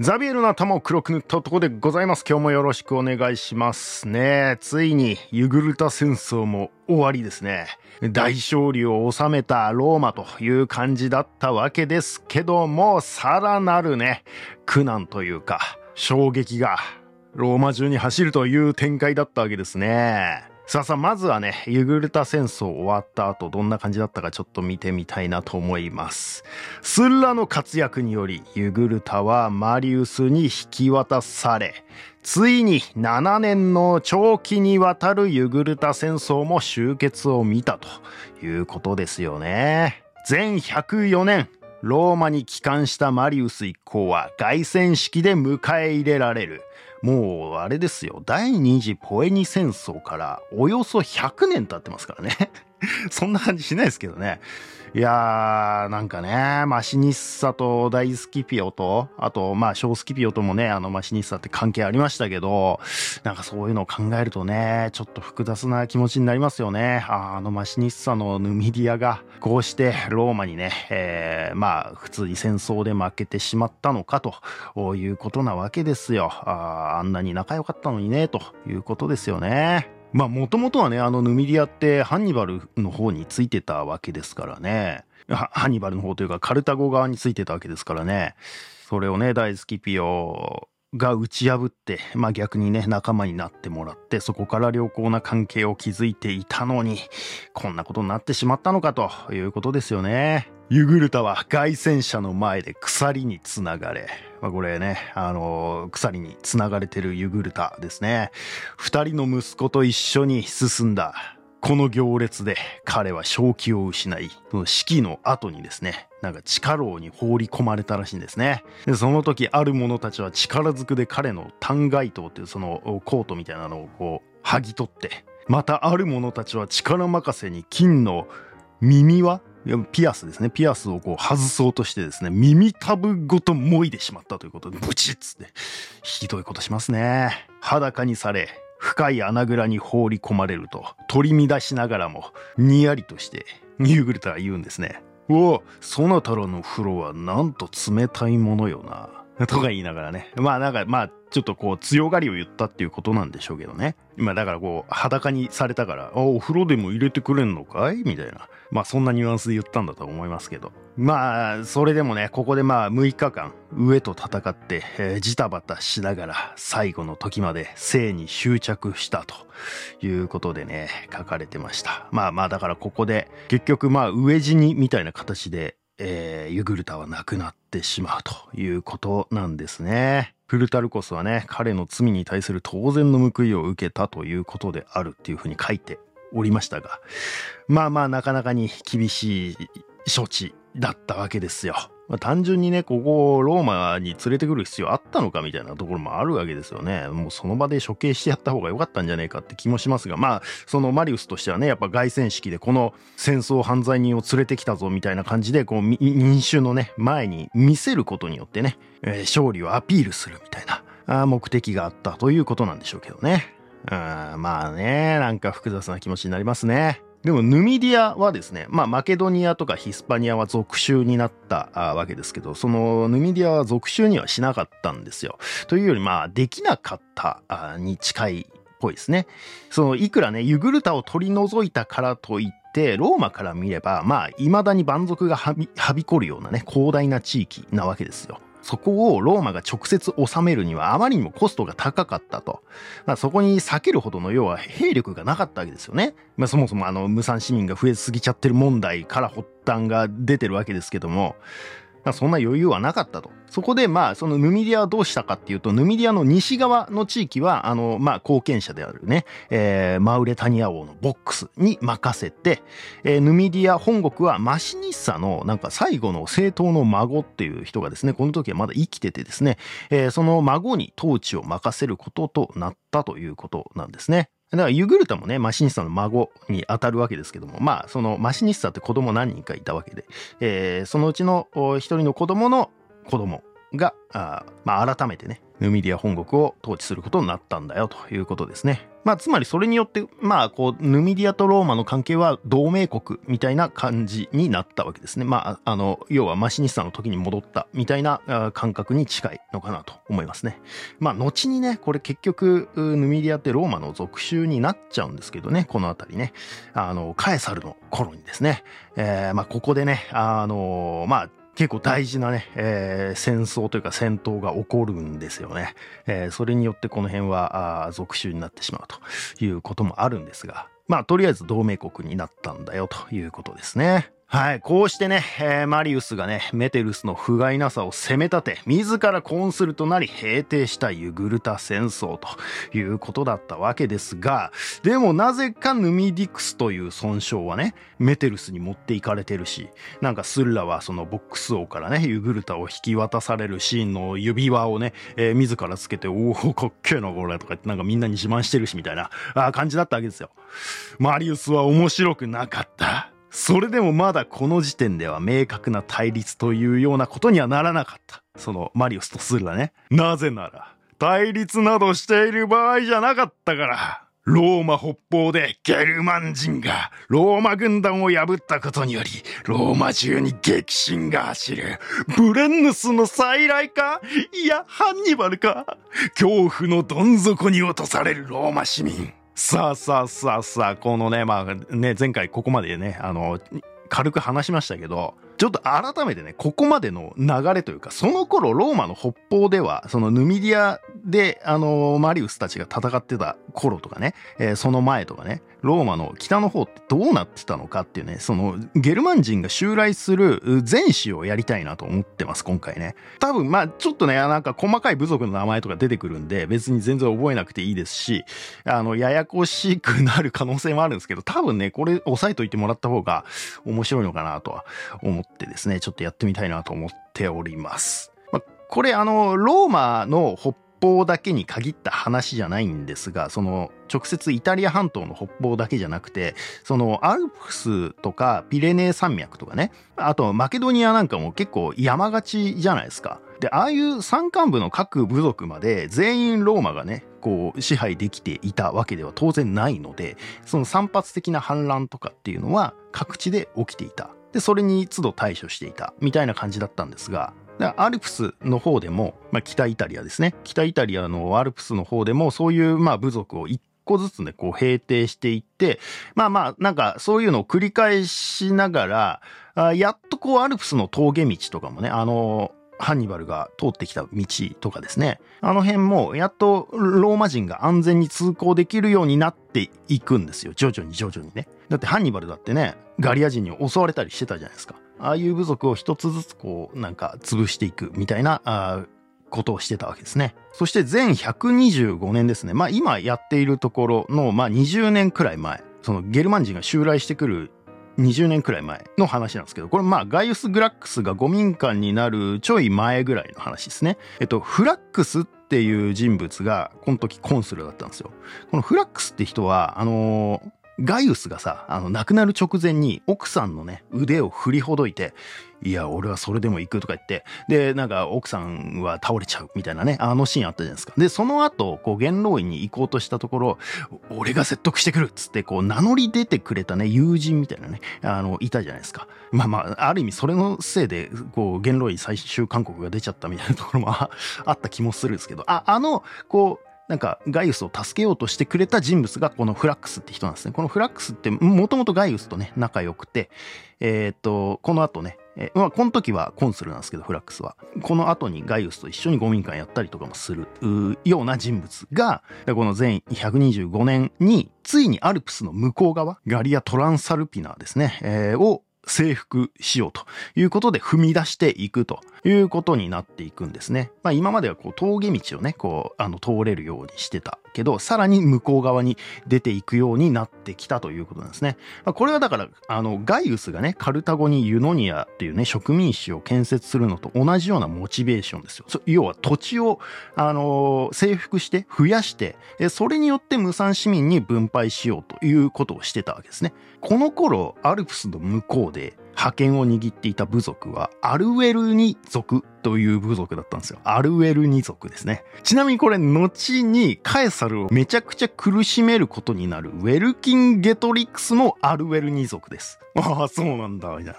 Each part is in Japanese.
ザビエルの頭を黒く塗った男でございます。今日もよろしくお願いしますね。ついにユグルタ戦争も終わりですね。大勝利を収めたローマという感じだったわけですけども、さらなるね、苦難というか、衝撃がローマ中に走るという展開だったわけですね。さあさあ、まずはね、ユグルタ戦争終わった後、どんな感じだったかちょっと見てみたいなと思います。スンラの活躍により、ユグルタはマリウスに引き渡され、ついに7年の長期にわたるユグルタ戦争も終結を見たということですよね。全104年、ローマに帰還したマリウス一行は凱旋式で迎え入れられる。もうあれですよ。第二次ポエニ戦争からおよそ100年経ってますからね。そんな感じしないですけどね。いやー、なんかね、マシニッサと大スキピオと、あと、まあ、小スキピオともね、あの、マシニッサって関係ありましたけど、なんかそういうのを考えるとね、ちょっと複雑な気持ちになりますよね。ああのマシニッサのヌミディアが、こうしてローマにね、えー、まあ、普通に戦争で負けてしまったのかということなわけですよ。ああんなに仲良かったのにね、ということですよね。まあもともとはね、あのヌミディアってハンニバルの方についてたわけですからね。ハンニバルの方というかカルタゴ側についてたわけですからね。それをね、大好きピオが打ち破って、まあ逆にね、仲間になってもらって、そこから良好な関係を築いていたのに、こんなことになってしまったのかということですよね。ユグルタは凱旋者の前で鎖につながれ、まあ、これね、あのー、鎖につながれてるユグルタですね。二人の息子と一緒に進んだ。この行列で彼は正気を失い、その式の後にですね、なんか地下牢に放り込まれたらしいんですね。で、その時ある者たちは力ずくで彼の単街刀っていうそのコートみたいなのをこう、剥ぎ取って、またある者たちは力任せに金の耳輪ピアスですね。ピアスをこう外そうとしてですね、耳たぶごともいでしまったということで、ブチッつって、ひどいことしますね。裸にされ、深い穴蔵に放り込まれると、取り乱しながらも、にやりとして、ニューグルタは言うんですね。おお、そなたらの風呂はなんと冷たいものよな。とか言いながらね。まあなんか、まあ、ちょっとこう強がりを言ったっていうことなんでしょうけどね。今だからこう裸にされたから、お風呂でも入れてくれんのかい？みたいな。まあそんなニュアンスで言ったんだと思いますけど。まあ、それでもね、ここでまあ6日間、上と戦って、えー、ジタバタしながら最後の時まで生に執着したということでね、書かれてました。まあまあだからここで結局まあ飢え死にみたいな形で、えー、ユグルタは亡くなってしまうということなんですね。プルタルコスはね、彼の罪に対する当然の報いを受けたということであるっていうふうに書いておりましたが、まあまあなかなかに厳しい処置だったわけですよ。まあ、単純にね、ここをローマに連れてくる必要あったのかみたいなところもあるわけですよね。もうその場で処刑してやった方が良かったんじゃないかって気もしますが、まあ、そのマリウスとしてはね、やっぱ凱旋式でこの戦争犯罪人を連れてきたぞみたいな感じで、こう民衆のね、前に見せることによってね、えー、勝利をアピールするみたいなあ目的があったということなんでしょうけどね。うん、まあね、なんか複雑な気持ちになりますね。でもヌミディアはですね、まあマケドニアとかヒスパニアは属州になったわけですけど、そのヌミディアは属州にはしなかったんですよ。というよりまあできなかったに近いっぽいですね。そのいくらね、ユグルタを取り除いたからといって、ローマから見れば、まあ未だに蛮族がはび、はびこるようなね、広大な地域なわけですよ。そこをローマが直接治めるにはあまりにもコストが高かったと。まあ、そこに割けるほどの要は兵力がなかったわけですよね。まあ、そもそもあの無産市民が増えすぎちゃってる問題から発端が出てるわけですけども、そんな余裕はなかったと。そこで、まあ、そのヌミディアはどうしたかっていうと、ヌミディアの西側の地域は、あの、まあ、後見者であるね、えー、マウレタニア王のボックスに任せて、えー、ヌミディア本国はマシニッサの、なんか最後の正統の孫っていう人がですね、この時はまだ生きててですね、えー、その孫に統治を任せることとなったということなんですね。だからユグルタもね、マシニッサの孫に当たるわけですけども、まあ、そのマシニッサって子供何人かいたわけで、えー、そのうちの一人の子供の子供が、あまあ、改めてね、ヌミディア本国を統治することになったんだよということですね。まあ、つまりそれによって、まあ、こう、ヌミディアとローマの関係は同盟国みたいな感じになったわけですね。まあ、あの、要はマシニッサの時に戻ったみたいな感覚に近いのかなと思いますね。まあ、後にね、これ結局、ヌミディアってローマの属州になっちゃうんですけどね、このあたりね。あの、カエサルの頃にですね、えー、まあ、ここでね、あの、まあ、結構大事なね、えー、戦争というか戦闘が起こるんですよね。えー、それによってこの辺はあ属州になってしまうということもあるんですが、まあとりあえず同盟国になったんだよということですね。はい。こうしてね、えー、マリウスがね、メテルスの不甲斐なさを責め立て、自らコンスルとなり平定したユグルタ戦争ということだったわけですが、でもなぜかヌミディクスという損傷はね、メテルスに持っていかれてるし、なんかスッラはそのボックス王からね、ユグルタを引き渡されるシーンの指輪をね、えー、自らつけて、おお、かっけえな、これ、とか言ってなんかみんなに自慢してるし、みたいなあ感じだったわけですよ。マリウスは面白くなかった。それでもまだこの時点では明確な対立というようなことにはならなかった。そのマリウスとスーラね。なぜなら、対立などしている場合じゃなかったから。ローマ北方でゲルマン人がローマ軍団を破ったことにより、ローマ中に激震が走る。ブレンヌスの再来か？いや、ハンニバルか？恐怖のどん底に落とされるローマ市民。さあさあさあさあ、このね、まあね、前回ここまでね、あの、軽く話しましたけど、ちょっと改めてね、ここまでの流れというか、その頃ローマの北方では、そのヌミディアで、あの、マリウスたちが戦ってた頃とかね、えー、その前とかね、ローマの北の方ってどうなってたのかっていうね、そのゲルマン人が襲来する前史をやりたいなと思ってます、今回ね。多分、まあちょっとね、なんか細かい部族の名前とか出てくるんで、別に全然覚えなくていいですし、あの、ややこしくなる可能性もあるんですけど、多分ね、これ押さえといてもらった方が面白いのかなとは思ってですね、ちょっとやってみたいなと思っております。まあ、これあの、ローマの北方だけに限った話じゃないんですが、その直接イタリア半島の北方だけじゃなくて、そのアルプスとかピレネー山脈とかね、あとマケドニアなんかも結構山がちじゃないですか。で、ああいう山間部の各部族まで全員ローマがね、こう支配できていたわけでは当然ないので、その散発的な反乱とかっていうのは各地で起きていた。で、それに都度対処していたみたいな感じだったんですが、アルプスの方でも、まあ、北イタリアですね。北イタリアのアルプスの方でも、そういう、まあ、部族を一個ずつね、こう、平定していって、まあまあ、なんか、そういうのを繰り返しながら、あやっとこう、アルプスの峠道とかもね、あのハンニバルが通ってきた道とかですね。あの辺も、やっとローマ人が安全に通行できるようになっていくんですよ。徐々に徐々にね。だってハンニバルだってね、ガリア人に襲われたりしてたじゃないですか。ああいう部族を一つずつこう、なんか潰していくみたいな、あことをしてたわけですね。そして全125年ですね。まあ今やっているところの、まあ20年くらい前、そのゲルマン人が襲来してくる20年くらい前の話なんですけど、これまあガイウス・グラックスが五民間になるちょい前ぐらいの話ですね。えっと、フラックスっていう人物がこの時コンスルだったんですよ。このフラックスって人は、あのーガイウスがさ、あの、亡くなる直前に奥さんのね、腕を振りほどいて、いや、俺はそれでも行くとか言って、で、なんか奥さんは倒れちゃうみたいなね、あのシーンあったじゃないですか。で、その後、こう、元老院に行こうとしたところ、俺が説得してくるっつって、こう、名乗り出てくれたね、友人みたいなね、あの、いたじゃないですか。まあまあ、ある意味それのせいで、こう、元老院最終勧告が出ちゃったみたいなところもあった気もするんですけど、あ、あの、こう、なんかガイウスを助けようとしてくれた人物がこのフラックスって人なんですね。このフラックスってもともとガイウスとね、仲良くて、えー、っと、この後ね、えまあ、この時はコンスルなんですけど、フラックスは。この後にガイウスと一緒に五民間やったりとかもするような人物が、この全125年に、ついにアルプスの向こう側、ガリア・トランサルピナーですね、えー、を征服しようということで踏み出していくということになっていくんですね。まあ今まではこう峠道をね、こう、あの通れるようにしてたけど、さらに向こう側に出ていくようになってきたということなんですね。まあ、これはだから、あの、ガイウスがね、カルタゴにユノニアっていうね、植民地を建設するのと同じようなモチベーションですよ。要は土地を、あのー、征服して増やして、それによって無産市民に分配しようということをしてたわけですね。この頃、アルプスの向こうで、覇権を握っていた部族はアルウェルニ族という部族だったんですよ。アルウェルニ族ですね。ちなみにこれ後にカエサルをめちゃくちゃ苦しめることになるウェルキンゲトリックスもアルウェルニ族です。ああ、そうなんだ、みたいな。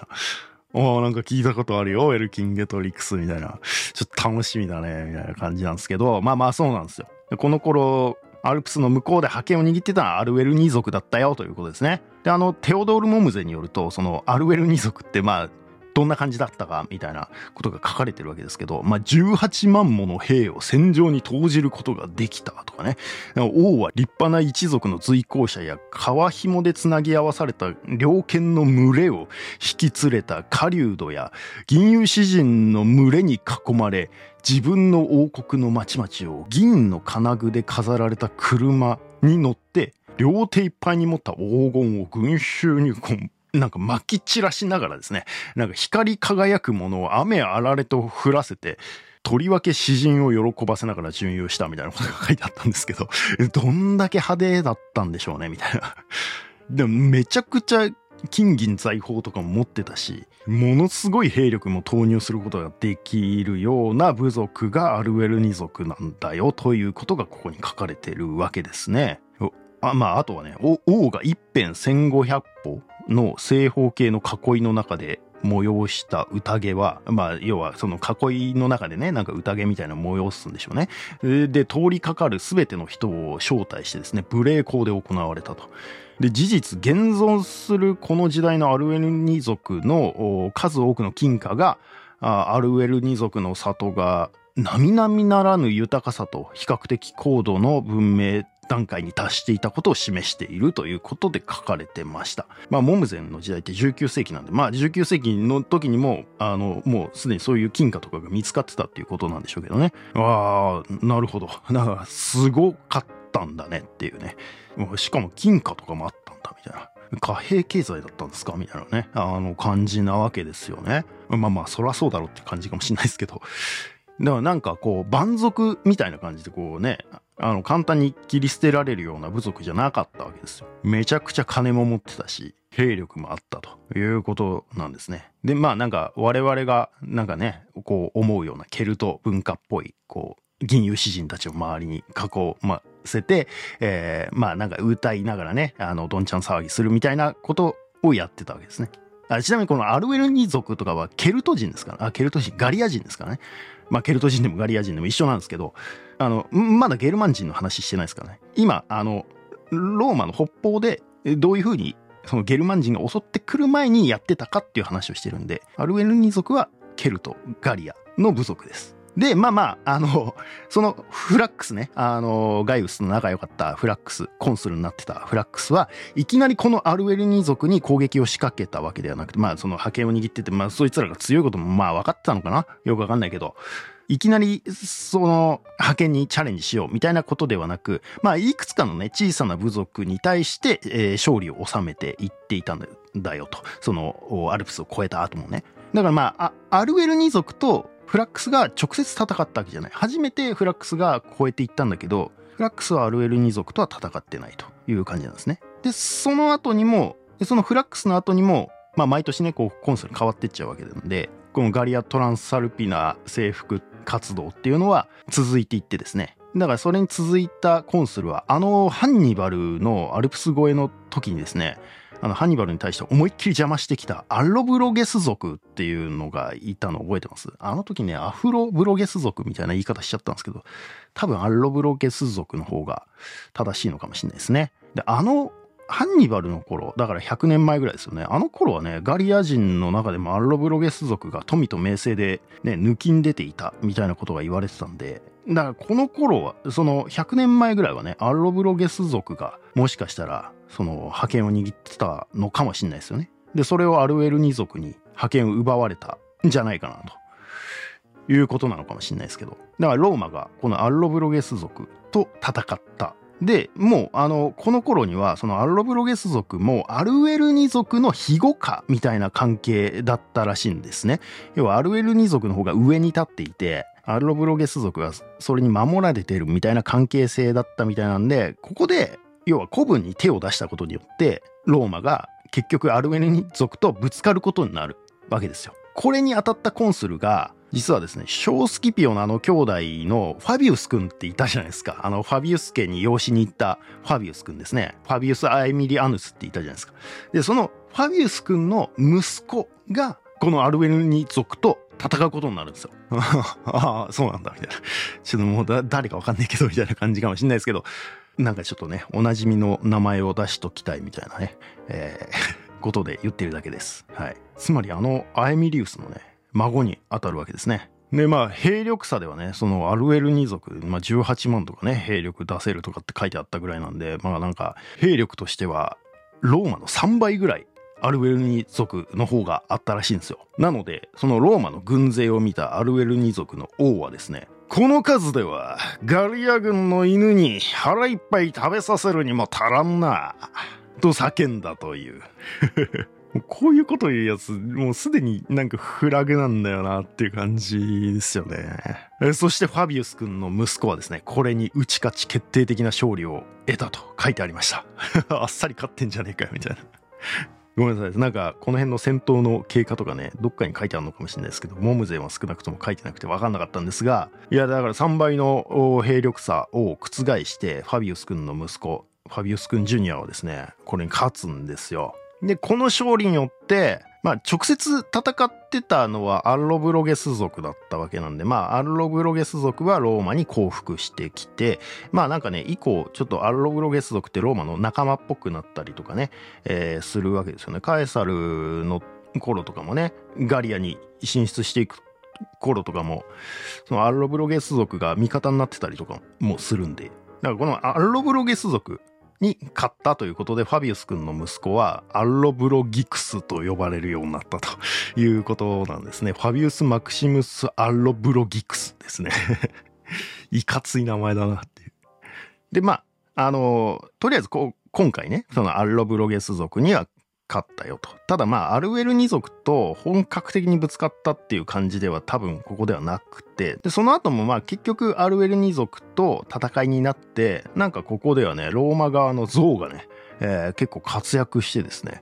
ああ、なんか聞いたことあるよ、ウェルキンゲトリックスみたいな。ちょっと楽しみだね、みたいな感じなんですけど、まあまあそうなんですよ。この頃、アルプスの向こうで覇権を握ってたアルウェルニー族だったよということですね。で、あの、テオドール・モムゼによると、そのアルウェルニー族ってまあ、どんな感じだったかみたいなことが書かれてるわけですけど、まあ、18万もの兵を戦場に投じることができたとかね。王は立派な一族の随行者や川紐でつなぎ合わされた猟犬の群れを引き連れた狩人や銀融詩人の群れに囲まれ、自分の王国の町々を銀の金具で飾られた車に乗って、両手いっぱいに持った黄金を群衆にこうなんか撒き散らしながらですね、なんか光り輝くものを雨あられと降らせて、とりわけ詩人を喜ばせながら巡遊したみたいなことが書いてあったんですけど、どんだけ派手だったんでしょうね、みたいな。でもめちゃくちゃ金銀財宝とかも持ってたし、ものすごい兵力も投入することができるような部族がアルウェルニ族なんだよということがここに書かれてるわけですね。あまあ、あとはね、王が一辺1500歩の正方形の囲いの中で催した宴は、まあ、要はその囲いの中でね、なんか宴みたいなのを催すんでしょうね。で、通りかかる全ての人を招待してですね、無礼講で行われたと。で、事実、現存するこの時代のアルウェルニ族の数多くの金貨が、アルウェルニ族の里が並々ならぬ豊かさと比較的高度の文明段階に達していたことを示しているということで書かれてました。まあ、モムゼンの時代って19世紀なんで、まあ、19世紀の時にも、あの、もうすでにそういう金貨とかが見つかってたっていうことなんでしょうけどね。ああ、なるほど。だか、すごかったんだねっていうね。しかも金貨とかもあったんだみたいな。貨幣経済だったんですか？みたいなね、あの感じなわけですよね。まあまあ、そらそうだろうって感じかもしれないですけど。だからなんかこう、蛮族みたいな感じでこうね、あの、簡単に切り捨てられるような部族じゃなかったわけですよ。めちゃくちゃ金も持ってたし、兵力もあったということなんですね。で、まあなんか我々がなんかね、こう思うようなケルト文化っぽい、こう、銀融詩人たちを周りに囲まあせて、えー、まあなんか歌いながらね、あの、どんちゃん騒ぎするみたいなことをやってたわけですね。あちなみにこのアルウェルニ族とかはケルト人ですから、あ、ケルト人、ガリア人ですからね。まあケルト人でもガリア人でも一緒なんですけど、あの、まだゲルマン人の話してないですからね。今、あの、ローマの北方でどういうふうにそのゲルマン人が襲ってくる前にやってたかっていう話をしてるんで、アルウェルニ族はケルト、ガリアの部族です。で、まあまあ、あの、そのフラックスね、あの、ガイウスと仲良かったフラックス、コンスルになってたフラックスは、いきなりこのアルウェルニー族に攻撃を仕掛けたわけではなくて、まあその覇権を握ってて、まあそいつらが強いこともまあ分かってたのかなよくわかんないけど、いきなりその派遣にチャレンジしようみたいなことではなく、まあいくつかのね小さな部族に対して、えー、勝利を収めていっていたんだよと。そのアルプスを越えた後もね。だからまあ、アルウェルニー族とフラックスが直接戦ったわけじゃない。初めてフラックスが越えていったんだけど、フラックスはアルウェルニ族とは戦ってないという感じなんですね。で、その後にも、そのフラックスの後にも、まあ毎年ね、こうコンソル変わってっちゃうわけなんで、このガリア・トランスサルピナ征服活動っていうのは続いていってですね。だからそれに続いたコンスルは、あのハンニバルのアルプス越えの時にですね、あのハンニバルに対して思いっきり邪魔してきたアロブロゲス族っていうのがいたの覚えてます？あの時ね、アフロブロゲス族みたいな言い方しちゃったんですけど、多分アロブロゲス族の方が正しいのかもしれないですね。で、あのハンニバルの頃、だから100年前ぐらいですよね。あの頃はね、ガリア人の中でもアロブロゲス族が富と名声でね、抜きん出ていたみたいなことが言われてたんで、だからこの頃は、その100年前ぐらいはね、アロブロゲス族がもしかしたら、その覇権を握ってたのかもしれないですよね。で、それをアルエルニ族に覇権を奪われたんじゃないかなということなのかもしれないですけど。だからローマがこのアルロブロゲス族と戦ったで、もう、あの、この頃には、そのアルロブロゲス族もアルウェルニ族の庇護下みたいな関係だったらしいんですね。要はアルウェルニ族の方が上に立っていて、アルロブロゲス族はそれに守られてるみたいな関係性だったみたいなんで、ここで、要は古文に手を出したことによって、ローマが結局アルウェルニ族とぶつかることになるわけですよ。これに当たったコンスルが、実はですね、ショースキピオのあの兄弟のファビウス君っていたじゃないですか。あの、ファビウス家に養子に行ったファビウス君ですね。ファビウス・アエミリアヌスっていたじゃないですか。で、そのファビウス君の息子が、このアルウェルニ族と戦うことになるんですよ。ああ、そうなんだ、みたいな。ちょっともう誰かわかんないけど、みたいな感じかもしれないですけど、なんかちょっとね、おなじみの名前を出しときたいみたいなね、えー、ことで言ってるだけです。はい。つまりあの、アエミリウスのね、孫に当たるわけですね。で、まあ、兵力差ではね、そのアルエルニ族、まあ、18万とかね、兵力出せるとかって書いてあったぐらいなんで、まあなんか、兵力としては、ローマの3倍ぐらい、アルエルニ族の方があったらしいんですよ。なので、そのローマの軍勢を見たアルエルニ族の王はですね、この数では、ガリア軍の犬に腹いっぱい食べさせるにも足らんな、と叫んだという。こういうこと言うやつ、もうすでになんかフラグなんだよなっていう感じですよね。そしてファビウス君の息子はですね、これに打ち勝ち決定的な勝利を得たと書いてありました。あっさり勝ってんじゃねえかよ、みたいな。ごめんなさい。なんか、この辺の戦闘の経過とかね、どっかに書いてあるのかもしれないですけど、モムゼは少なくとも書いてなくて分かんなかったんですが、いや、だから3倍の兵力差を覆して、ファビウス君の息子、ファビウス君ジュニアはですね、これに勝つんですよ。で、この勝利によって、まあ、直接戦ってたのはアルロブロゲス族だったわけなんで、まあ、アルロブロゲス族はローマに降伏してきて、まあなんかね、以降、ちょっとアルロブロゲス族ってローマの仲間っぽくなったりとかね、えー、するわけですよね。カエサルの頃とかもね、ガリアに進出していく頃とかも、そのアルロブロゲス族が味方になってたりとかもするんで、だからこのアルロブロゲス族に勝ったということで、ファビウス君の息子はアロブロギクスと呼ばれるようになったということなんですね。ファビウス・マクシムス・アロブロギクスですね。いかつい名前だなっていう。で、まあ、あの、とりあえずこう、今回ね、そのアロブロゲス族には勝ったよと。ただまあ、アルウェル二族と本格的にぶつかったっていう感じでは多分ここではなくて、で、その後もまあ結局アルウェル二族と戦いになって、なんかここではね、ローマ側の像がね、えー、結構活躍してですね、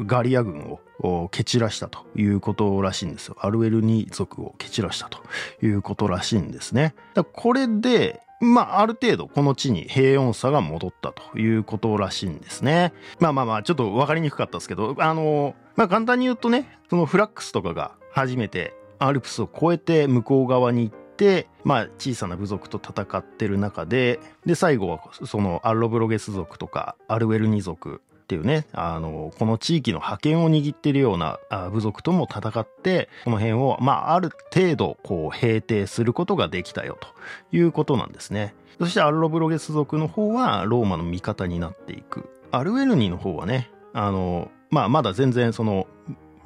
ガリア軍を蹴散らしたということらしいんですよ。アルウェル二族を蹴散らしたということらしいんですね。だこれで、まあ、ある程度この地に平穏さが戻ったということらしいんですね。まあまあまあ、ちょっと分かりにくかったですけど、あの、まあ簡単に言うとね、そのフラックスとかが初めてアルプスを越えて向こう側に行って、まあ小さな部族と戦ってる中で、で、最後はそのアルロブロゲス族とかアルウェルニ族っていうね、あの、この地域の覇権を握っているような部族とも戦って、この辺を、まあ、ある程度、こう、平定することができたよということなんですね。そしてアルロブロゲス族の方はローマの味方になっていく。アルウェルニの方はね、あの、まあ、まだ全然その、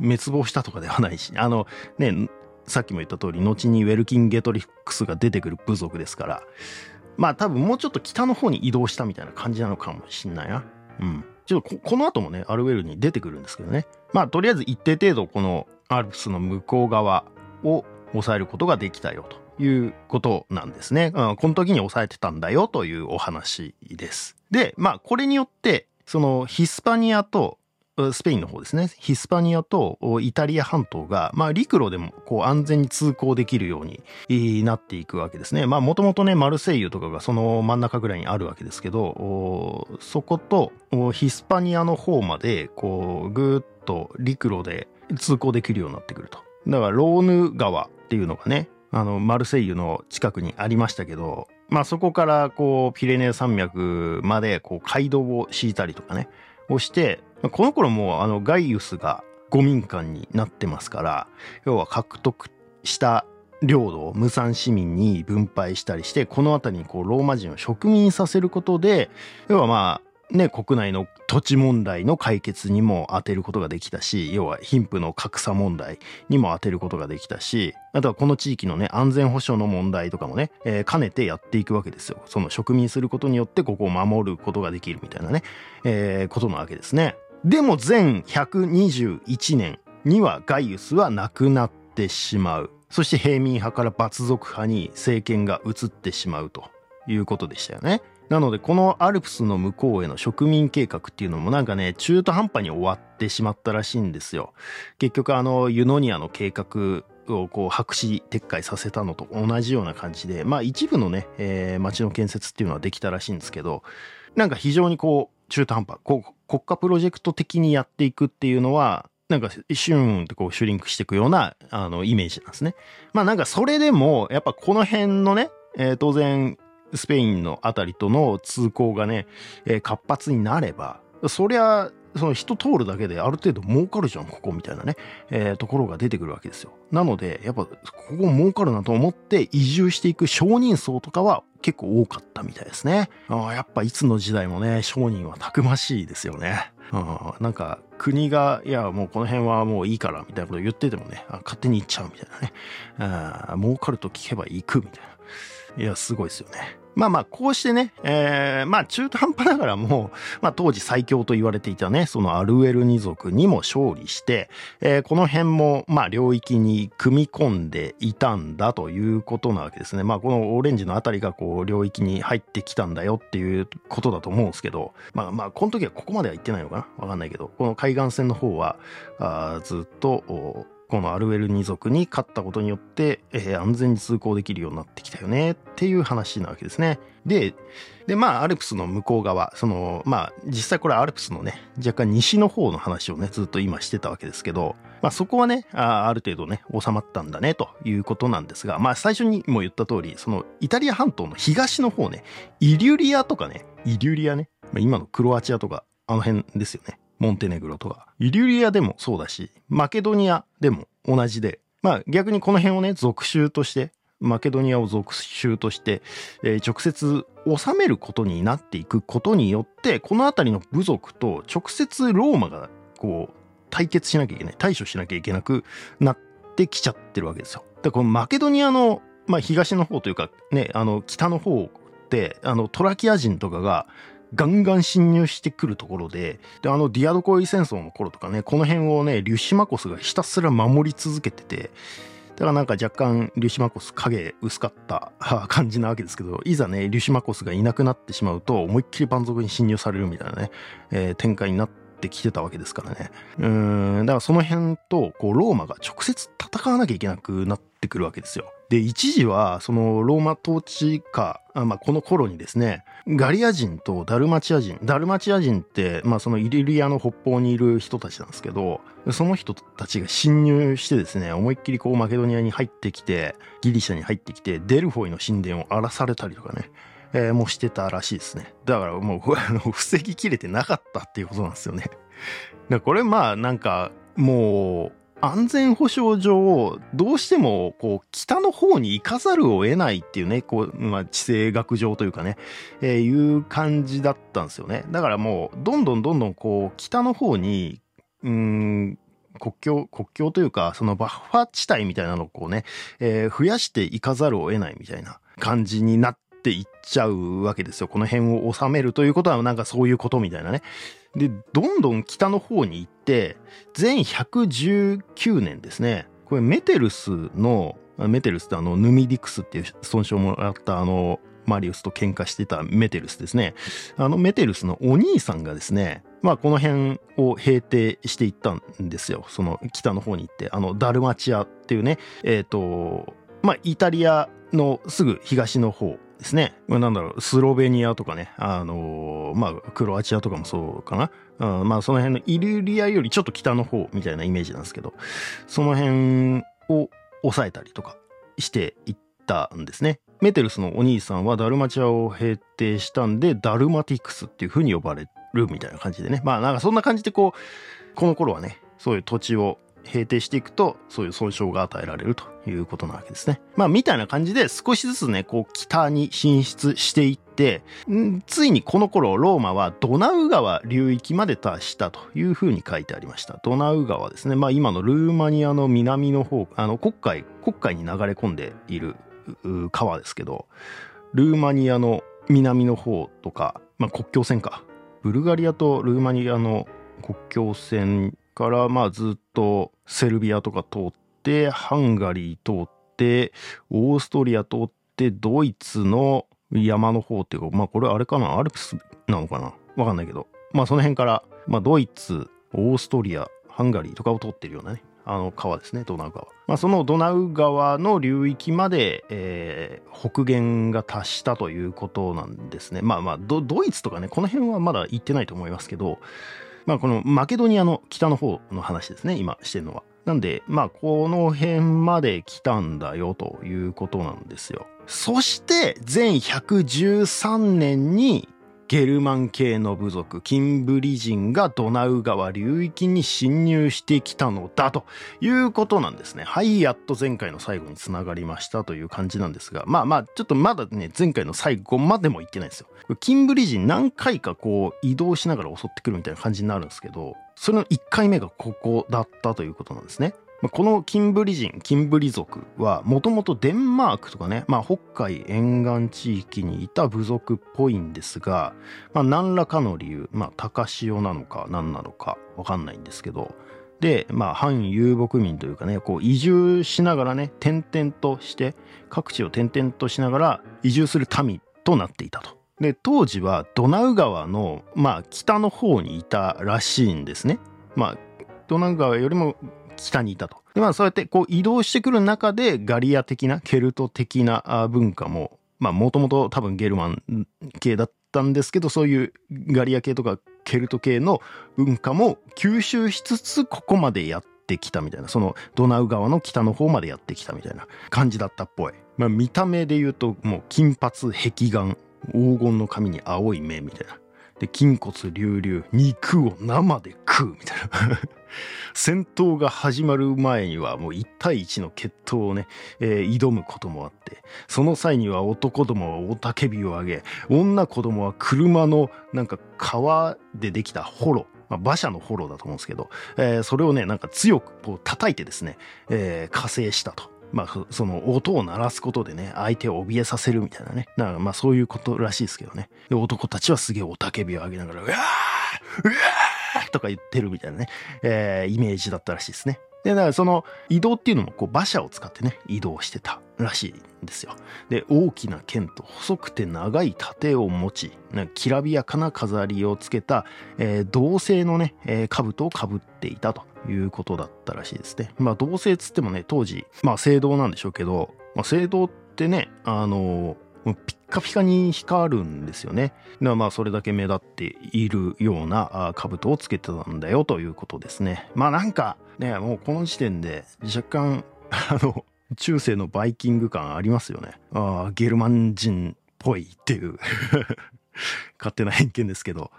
滅亡したとかではないし、あの、ね、さっきも言った通り、後にウェルキン・ゲトリックスが出てくる部族ですから、まあ多分もうちょっと北の方に移動したみたいな感じなのかもしんないな。うん。ちょっとこの後もね、アルウェルに出てくるんですけどね。まあ、とりあえず一定程度このアルプスの向こう側を抑えることができたよということなんですね。うん、この時に抑えてたんだよというお話です。で、まあ、これによって、そのヒスパニアとスペインの方ですね。ヒスパニアとイタリア半島が、まあ陸路でもこう安全に通行できるようになっていくわけですね。まあもともとね、マルセイユとかがその真ん中ぐらいにあるわけですけど、そことヒスパニアの方まで、こう、ぐっと陸路で通行できるようになってくると。だからローヌ川っていうのがね、あの、マルセイユの近くにありましたけど、まあそこからこう、ピレネー山脈までこう街道を敷いたりとかね、をして、この頃もあのガイウスが五民間になってますから、要は獲得した領土を無産市民に分配したりして、この辺りにこうローマ人を植民させることで、要はまあ、ね、国内の土地問題の解決にも当てることができたし、要は貧富の格差問題にも当てることができたし、あとはこの地域のね、安全保障の問題とかもね、えー、兼ねてやっていくわけですよ。その植民することによってここを守ることができるみたいなね、えー、ことなわけですね。でも全121年にはガイウスは亡くなってしまう。そして平民派から罰族派に政権が移ってしまうということでしたよね。なので、このアルプスの向こうへの植民計画っていうのもなんかね、中途半端に終わってしまったらしいんですよ。結局あの、ユノニアの計画をこう白紙撤回させたのと同じような感じで、まあ一部のね、えー、町の建設っていうのはできたらしいんですけど、なんか非常にこう、中途半端、こう、国家プロジェクト的にやっていくっていうのは、なんか、シューンってこう、シュリンクしていくような、あの、イメージなんですね。まあなんか、それでも、やっぱこの辺のね、えー、当然、スペインのあたりとの通行がね、えー、活発になれば、そりゃ、その人通るだけである程度儲かるじゃん、ここみたいなね、えー、ところが出てくるわけですよ。なので、やっぱ、ここ儲かるなと思って移住していく商人層とかは結構多かったみたいですね。あやっぱいつの時代もね、商人はたくましいですよね。なんか国が、いや、もうこの辺はもういいからみたいなこと言っててもね、勝手に行っちゃうみたいなね。あ儲かると聞けば行くみたいな。いや、すごいですよね。まあまあ、こうしてね、えー、まあ中途半端ながらも、まあ当時最強と言われていたね、そのアルエル二族にも勝利して、えー、この辺も、まあ領域に組み込んでいたんだということなわけですね。まあこのオレンジのあたりがこう領域に入ってきたんだよっていうことだと思うんですけど、まあまあこの時はここまでは行ってないのかな？わかんないけど、この海岸線の方は、あずっと、このアルウェル二族に勝ったことによって、えー、安全に通行できるようになってきたよねっていう話なわけですね。で、で、まあ、アルプスの向こう側、その、まあ、実際これアルプスのね、若干西の方の話をね、ずっと今してたわけですけど、まあ、そこはね、あある程度ね、収まったんだね、ということなんですが、まあ、最初にも言った通り、その、イタリア半島の東の方ね、イリュリアとかね、イリュリアね、まあ、今のクロアチアとか、あの辺ですよね。モンテネグロとか。イリュリアでもそうだし、マケドニアでも同じで、まあ逆にこの辺をね、属州として、マケドニアを属州として、えー、直接治めることになっていくことによって、この辺りの部族と直接ローマがこう対決しなきゃいけない、対処しなきゃいけなくなってきちゃってるわけですよ。だこのマケドニアの、まあ、東の方というかね、あの北の方って、あのトラキア人とかがガンガン侵入してくるところで、で、あのディアドコイ戦争の頃とかね、この辺をね、リュシマコスがひたすら守り続けてて、だからなんか若干リュシマコス影薄かった感じなわけですけど、いざね、リュシマコスがいなくなってしまうと、思いっきり蛮族に侵入されるみたいなね、えー、展開になってきてたわけですからね。うん、だからその辺と、こう、ローマが直接戦わなきゃいけなくなってくるわけですよ。で、一時は、そのローマ統治下、まあ、この頃にですね、ガリア人とダルマチア人、ダルマチア人って、まあ、そのイリリアの北方にいる人たちなんですけど、その人たちが侵入してですね、思いっきりこうマケドニアに入ってきて、ギリシャに入ってきて、デルフォイの神殿を荒らされたりとかね、えー、もうしてたらしいですね。だからもう、あの、防ぎきれてなかったっていうことなんですよね。これまあ、なんか、もう、安全保障上、どうしても、こう、北の方に行かざるを得ないっていうね、こう、まあ、地政学上というかね、えー、いう感じだったんですよね。だからもう、どんどんどんどん、こう、北の方に、うん、国境、国境というか、そのバッファ地帯みたいなのをこうね、えー、増やしていかざるを得ないみたいな感じになっていっちゃうわけですよ。この辺を治めるということは、なんかそういうことみたいなね。で、どんどん北の方に行って、全119年ですね。これメテルスの、メテルスってあの、ヌミディクスっていう損傷もらったあの、マリウスと喧嘩してたメテルスですね。あのメテルスのお兄さんがですね、まあこの辺を平定していったんですよ。その北の方に行って、あのダルマチアっていうね、えっ、ー、と、まあイタリアのすぐ東の方ですね。まあ、なんだろう、スロベニアとかね、あのー、まあ、クロアチアとかもそうかな。うん、まあ、その辺のイリュリアよりちょっと北の方みたいなイメージなんですけど、その辺を抑えたりとかしていったんですね。メテルスのお兄さんはダルマチアを平定したんで、ダルマティクスっていう風に呼ばれるみたいな感じでね。まあ、なんかそんな感じでこう、この頃はね、そういう土地を平定していくと、そういう損傷が与えられるということなわけですね。まあ、みたいな感じで少しずつね、こう、北に進出していって、んついにこの頃、ローマはドナウ川流域まで達したというふうに書いてありました。ドナウ川ですね。まあ、今のルーマニアの南の方、あの、国海、国海に流れ込んでいる川ですけど、ルーマニアの南の方とか、まあ、国境線か。ブルガリアとルーマニアの国境線からまあずっとセルビアとか通ってハンガリー通ってオーストリア通ってドイツの山の方っていうか、まあこれあれかな？アルプスなのかな？わかんないけど、まあその辺から、まあドイツ、オーストリア、ハンガリーとかを通ってるようなね、あの川ですね、ドナウ川。まあ、そのドナウ川の流域まで、えー、北限が達したということなんですね。まあまあド、ドイツとかね、この辺はまだ行ってないと思いますけど、まあこのマケドニアの北の方の話ですね、今してるのは。なんで、まあこの辺まで来たんだよということなんですよ。そして、全113年にゲルマン系の部族、キンブリ人がドナウ川流域に侵入してきたのだということなんですね。はい、やっと前回の最後につながりましたという感じなんですが、まあまあ、ちょっとまだね、前回の最後までも言ってないですよ。キンブリ人何回かこう移動しながら襲ってくるみたいな感じになるんですけど、それの1回目がここだったということなんですね。このキンブリ人、キンブリ族はもともとデンマークとかね、まあ、北海沿岸地域にいた部族っぽいんですが、まあ、何らかの理由、まあ、高潮なのか何なのかわかんないんですけど、で、まあ、反遊牧民というかね、こう移住しながらね、転々として、各地を転々としながら移住する民となっていたと。で、当時はドナウ川の、まあ、北の方にいたらしいんですね。まあ、ドナウ川よりも北にいたと。で、まあそうやってこう移動してくる中でガリア的な、ケルト的な文化も、もともと多分ゲルマン系だったんですけど、そういうガリア系とかケルト系の文化も吸収しつつここまでやってきたみたいな、そのドナウ川の北の方までやってきたみたいな感じだったっぽい。まあ見た目で言うともう金髪、壁眼、黄金の髪に青い目みたいな。で、筋骨隆々、肉を生で食うみたいな。戦闘が始まる前にはもう1対1の決闘をね、えー、挑むこともあって、その際には男どもは雄たけびを上げ、女子供は車のなんか川でできたホロ、まあ、馬車のホロだと思うんですけど、えー、それをね、なんか強くこう叩いてですね、えー、したと。まあ、その音を鳴らすことでね、相手を怯えさせるみたいなね。だからまあそういうことらしいですけどね。で、男たちはすげえ雄たけびを上げながら、うわーうわーとか言ってるみたいなね、えー、イメージだったらしいですね。で、だからその移動っていうのもこう馬車を使ってね、移動してたらしいんですよ。で、大きな剣と細くて長い盾を持ち、なんかきらびやかな飾りをつけた、えー、銅製のね、えー、兜をかぶっていたということだったらしいですね。まあ、銅製つってもね、当時、まあ、青銅なんでしょうけど、まあ、青銅ってね、あのピッカピカに光るんですよね。まあそれだけ目立っているような兜をつけてたんだよということですね。まあなんかね、もうこの時点で若干、あの、中世のバイキング感ありますよね。ああ、ゲルマン人っぽいっていう 勝手な偏見ですけど。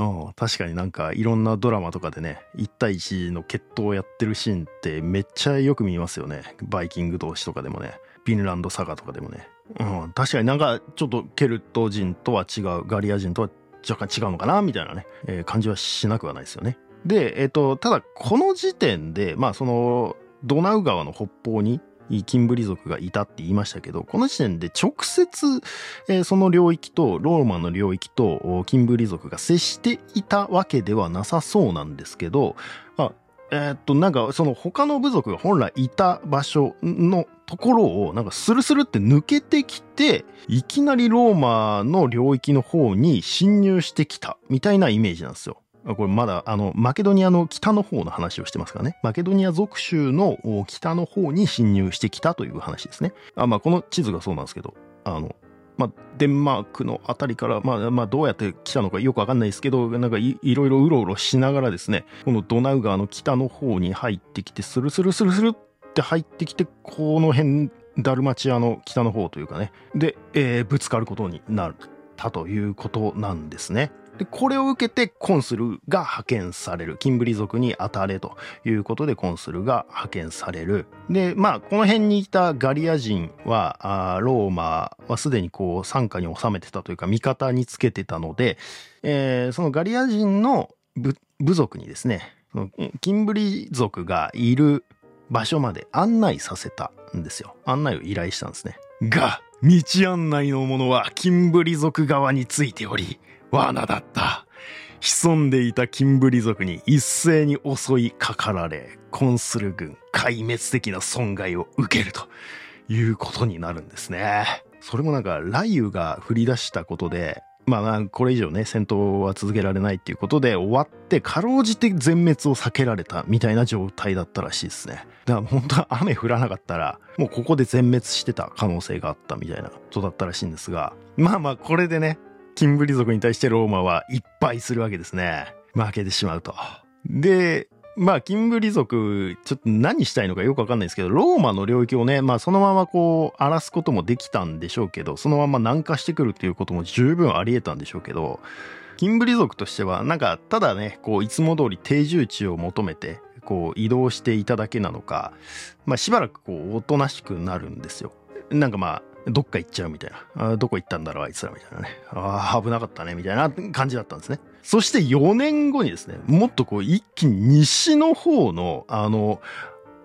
うん確かになんかいろんなドラマとかでね、1対1の決闘をやってるシーンってめっちゃよく見ますよね。バイキング同士とかでもね。フィンランドサガとかでもね。うん、確かになんかちょっとケルト人とは違う、ガリア人とは若干違うのかなみたいなね、えー、感じはしなくはないですよね。で、えっ、ー、と、ただこの時点で、まあその、ドナウ川の北方にキンブリ族がいたって言いましたけど、この時点で直接、えー、その領域と、ローマの領域と、キンブリ族が接していたわけではなさそうなんですけど、まあ、えー、っと、なんか、その他の部族が本来いた場所のところを、なんかスルスルって抜けてきて、いきなりローマの領域の方に侵入してきた、みたいなイメージなんですよ。これまだあのマケドニアの北の方の話をしてますからね。マケドニア属州の北の方に侵入してきたという話ですね。あまあこの地図がそうなんですけど、あの、まあ、デンマークのあたりから、まあ、まあ、どうやって来たのかよくわかんないですけど、なんかいろいろうろうろしながらですね、このドナウ川の北の方に入ってきて、スルスルスルスルって入ってきて、この辺、ダルマチアの北の方というかね、で、えー、ぶつかることになったということなんですね。で、これを受けてコンスルが派遣される。キンブリ族に当たれということでコンスルが派遣される。で、まあ、この辺にいたガリア人は、あローマはすでにこう、傘下に収めてたというか、味方につけてたので、えー、そのガリア人の部族にですね、キンブリ族がいる場所まで案内させたんですよ。案内を依頼したんですね。が、道案内の者はキンブリ族側についており、罠だった。潜んでいたキンブリ族に一斉に襲いかかられ、コンスル軍壊滅的な損害を受けるということになるんですね。それもなんか雷雨が降り出したことで、まあこれ以上ね、戦闘は続けられないっていうことで終わって、かろうじて全滅を避けられたみたいな状態だったらしいですね。だから本当は雨降らなかったら、もうここで全滅してた可能性があったみたいなことだったらしいんですが、まあまあこれでね、キンブリ族に対してローマはいっぱいするわけですね。負けてしまうと。で、まあ、キンブリ族、ちょっと何したいのかよくわかんないですけど、ローマの領域をね、まあ、そのままこう、荒らすこともできたんでしょうけど、そのまま南下してくるっていうことも十分あり得たんでしょうけど、キンブリ族としては、なんか、ただね、こう、いつも通り定住地を求めて、こう、移動していただけなのか、まあ、しばらくこう、おとなしくなるんですよ。なんかまあ、どっか行っちゃうみたいな。あどこ行ったんだろう、あいつらみたいなね。ああ、危なかったね、みたいな感じだったんですね。そして4年後にですね、もっとこう一気に西の方の、あの、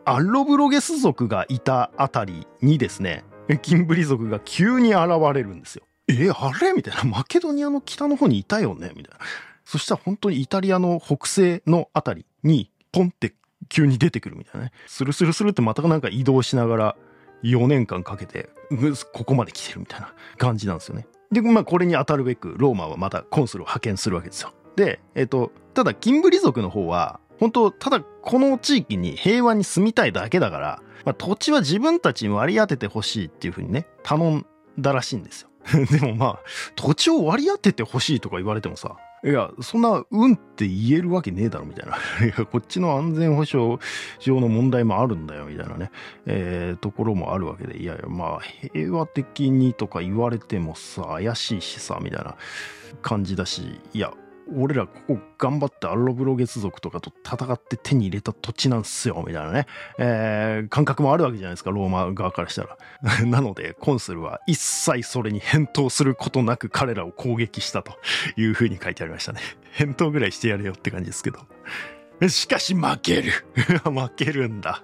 アッロブロゲス族がいたあたりにですね、キンブリ族が急に現れるんですよ。え、あれ？みたいな。マケドニアの北の方にいたよね？みたいな。そしたら本当にイタリアの北西のあたりに、ポンって急に出てくるみたいなね。スルスルスルってまたなんか移動しながら、4年間かけて、ここまで来てるみたいな感じなんですよね。で、まあ、これに当たるべく、ローマはまたコンスルを派遣するわけですよ。で、えっ、と、ただ、キンブリ族の方は、本当ただこの地域に平和に住みたいだけだから、まあ、土地は自分たちに割り当ててほしいっていうふうにね、頼んだらしいんですよ。でもまあ、土地を割り当ててほしいとか言われてもさ、いや、そんな、うんって言えるわけねえだろ、みたいな。いや、こっちの安全保障上の問題もあるんだよ、みたいなね、えー、ところもあるわけで、いやいや、まあ、平和的にとか言われてもさ、怪しいしさ、みたいな感じだし、いや、俺らここ頑張ってアロブロゲス族とかと戦って手に入れた土地なんすよ、みたいなね、えー、感覚もあるわけじゃないですか、ローマ側からしたら。なので、コンスルは一切それに返答することなく彼らを攻撃したという風に書いてありましたね。返答ぐらいしてやれよって感じですけど。しかし負ける 負けるんだ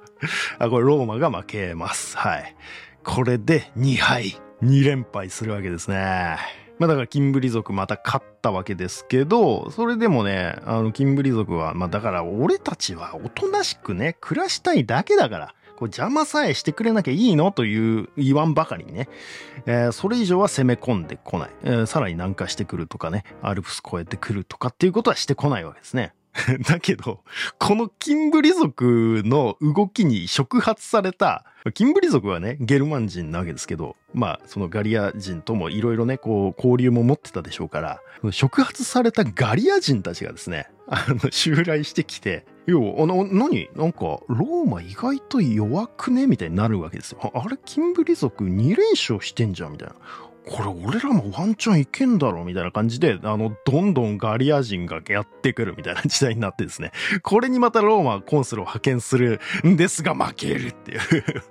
あ。これローマが負けます。はい。これで2敗。2連敗するわけですね。まあだからキンブリ族また勝ったわけですけど、それでもね、あの、キンブリ族は、まあだから俺たちはおとなしくね、暮らしたいだけだから、こう邪魔さえしてくれなきゃいいのという言わんばかりにね、えー、それ以上は攻め込んでこない、えー、さらに南下してくるとかね、アルプス越えてくるとかっていうことはしてこないわけですね。だけど、このキンブリ族の動きに触発された、キンブリ族はね、ゲルマン人なわけですけど、まあ、そのガリア人ともいろいろね、こう、交流も持ってたでしょうから、触発されたガリア人たちがですね、あの、襲来してきて、要は、あの、何？なんか、ローマ意外と弱くね？みたいになるわけですよ。あれ、キンブリ族2連勝してんじゃん？みたいな。これ俺らもワンチャンいけんだろみたいな感じで、あの、どんどんガリア人がやってくるみたいな時代になってですね。これにまたローマはコンスルを派遣するんですが負けるっていう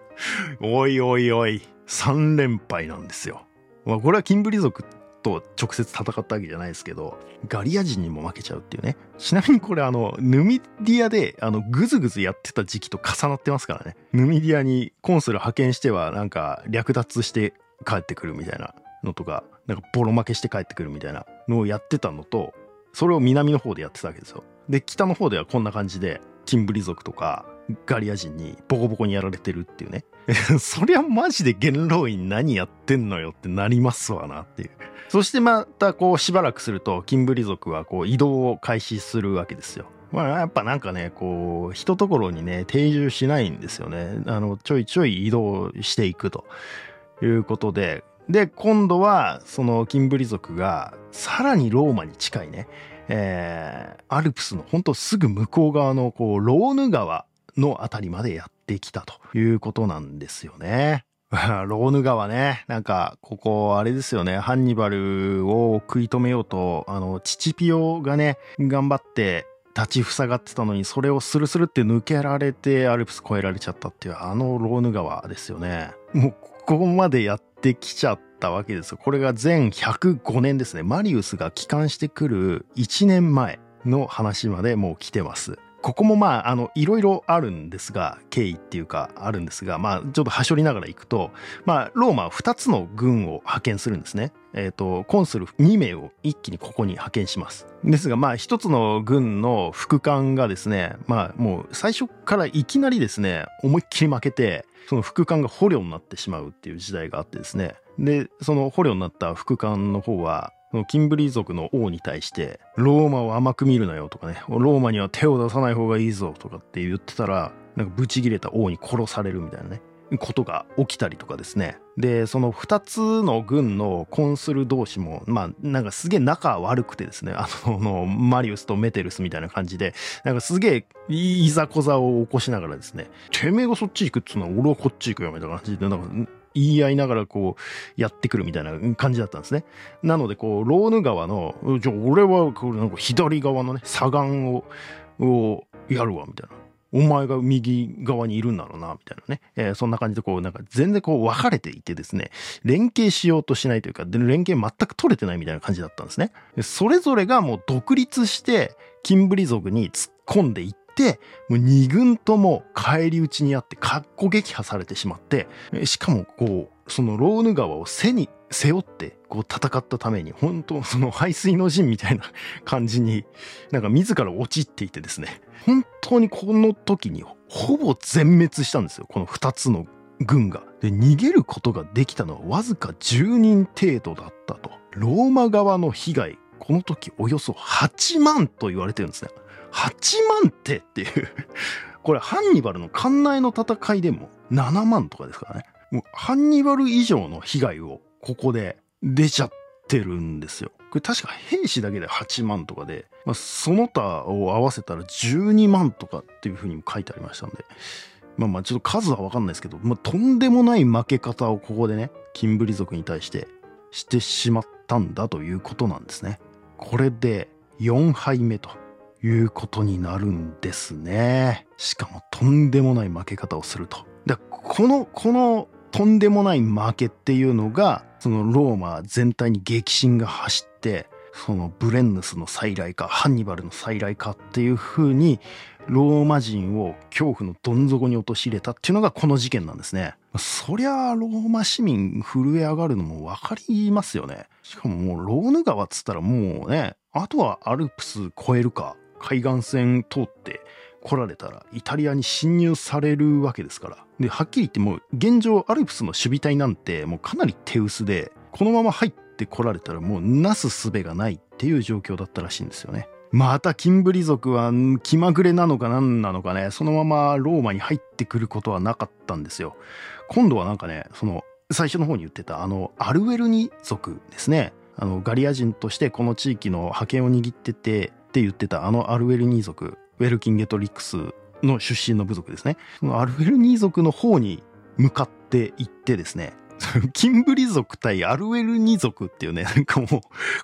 おいおいおい、3連敗なんですよ。まあこれはキンブリ族と直接戦ったわけじゃないですけど、ガリア人にも負けちゃうっていうね。ちなみにこれあの、ヌミディアであの、ぐずぐずやってた時期と重なってますからね。ヌミディアにコンスル派遣してはなんか略奪して帰ってくるみたいなのとか、なんかボロ負けして帰ってくるみたいなのをやってたのと、それを南の方でやってたわけですよ。で、北の方ではこんな感じで、キンブリ族とか、ガリア人にボコボコにやられてるっていうね。そりゃマジで元老院何やってんのよってなりますわなっていう。そしてまたこうしばらくすると、キンブリ族はこう移動を開始するわけですよ。まあやっぱなんかね、こう、一ところにね、定住しないんですよね。あの、ちょいちょい移動していくということで、で、今度は、そのキンブリ族が、さらにローマに近いね、えー、アルプスの本当すぐ向こう側の、こう、ローヌ川のあたりまでやってきたということなんですよね。ローヌ川ね。なんか、ここ、あれですよね。ハンニバルを食い止めようと、あの、チチピオがね、頑張って立ち塞がってたのに、それをスルスルって抜けられて、アルプス越えられちゃったっていう、あのローヌ川ですよね。もう、ここまでやってきちゃったわけですよ。これが全105年ですね。マリウスが帰還してくる1年前の話までもう来てます。ここもまあ、あの、いろいろあるんですが、経緯っていうかあるんですが、まあ、ちょっと端折りながら行くと、まあ、ローマは2つの軍を派遣するんですね。えっ、ー、と、コンスル2名を一気にここに派遣します。ですが、まあ、一つの軍の副官がですね、まあ、もう最初からいきなりですね、思いっきり負けて、その副官が捕虜になってしまうっていう時代があってですね。で、その捕虜になった副官の方は、キンブリー族の王に対して、ローマを甘く見るなよとかね、ローマには手を出さない方がいいぞとかって言ってたら、なんかブチギレた王に殺されるみたいなね。ことが起きたりとかですね。で、その2つの軍のコンスル同士も、まあ、なんかすげえ仲悪くてですね、あの、マリウスとメテルスみたいな感じで、なんかすげえいざこざを起こしながらですね、てめえがそっち行くっつうのは俺はこっち行くよみたいな感じで、なんか、言い合いながらこうやってくるみたいな感じだったんですね。なのでこうローヌ川の、じゃあ俺はこうなんか左側のね、左岸を、をやるわみたいな。お前が右側にいるんだろうな、みたいなね。えー、そんな感じでこう、なんか全然こう分かれていてですね、連携しようとしないというか、で連携全く取れてないみたいな感じだったんですね。それぞれがもう独立して、キンブリ族に突っ込んでいって、もう二軍とも返り討ちにあって、かっこ撃破されてしまって、しかもこう、そのローヌ川を背に背負ってこう戦ったために、本当その排水の陣みたいな感じに、なんか自ら陥っていてですね、本当にこの時にほぼ全滅したんですよ。この二つの軍が。で、逃げることができたのはわずか10人程度だったと。ローマ側の被害、この時およそ8万と言われてるんですね。8万ってっていう これハンニバルの艦内の戦いでも7万とかですからね。もうハンニバル以上の被害をここで出ちゃってるんですよ。これ確か兵士だけで8万とかで、まあ、その他を合わせたら12万とかっていうふうにも書いてありましたんで、まあまあちょっと数はわかんないですけど、まあとんでもない負け方をここでね、キンブリ族に対してしてしまったんだということなんですね。これで4敗目ということになるんですね。しかもとんでもない負け方をすると。で、この、このとんでもない負けっていうのが、そのローマ全体に激震が走って、そのブレンヌスの再来か、ハンニバルの再来かっていう風に、ローマ人を恐怖のどん底に陥れたっていうのがこの事件なんですね。そりゃローマ市民震え上がるのもわかりますよね。しかももうローヌ川っつったらもうね、あとはアルプス越えるか、海岸線通って来られたらイタリアに侵入されるわけですから。で、はっきり言ってもう現状アルプスの守備隊なんてもうかなり手薄で、このまま入って来られたらもうなすすべがないっていう状況だったらしいんですよね。またキンブリ族は気まぐれなのか何なのかね、そのままローマに入ってくることはなかったんですよ。今度はなんかね、その最初の方に言ってたあのアルウェルニ族ですね。あのガリア人としてこの地域の覇権を握っててって言ってたあのアルウェルニー族ウェルキンゲトリックスの出身の部族ですね。そのアルフェルニー族の方に向かっていってですね、キンブリ族対アルウェルニ族っていうね、なんかもう、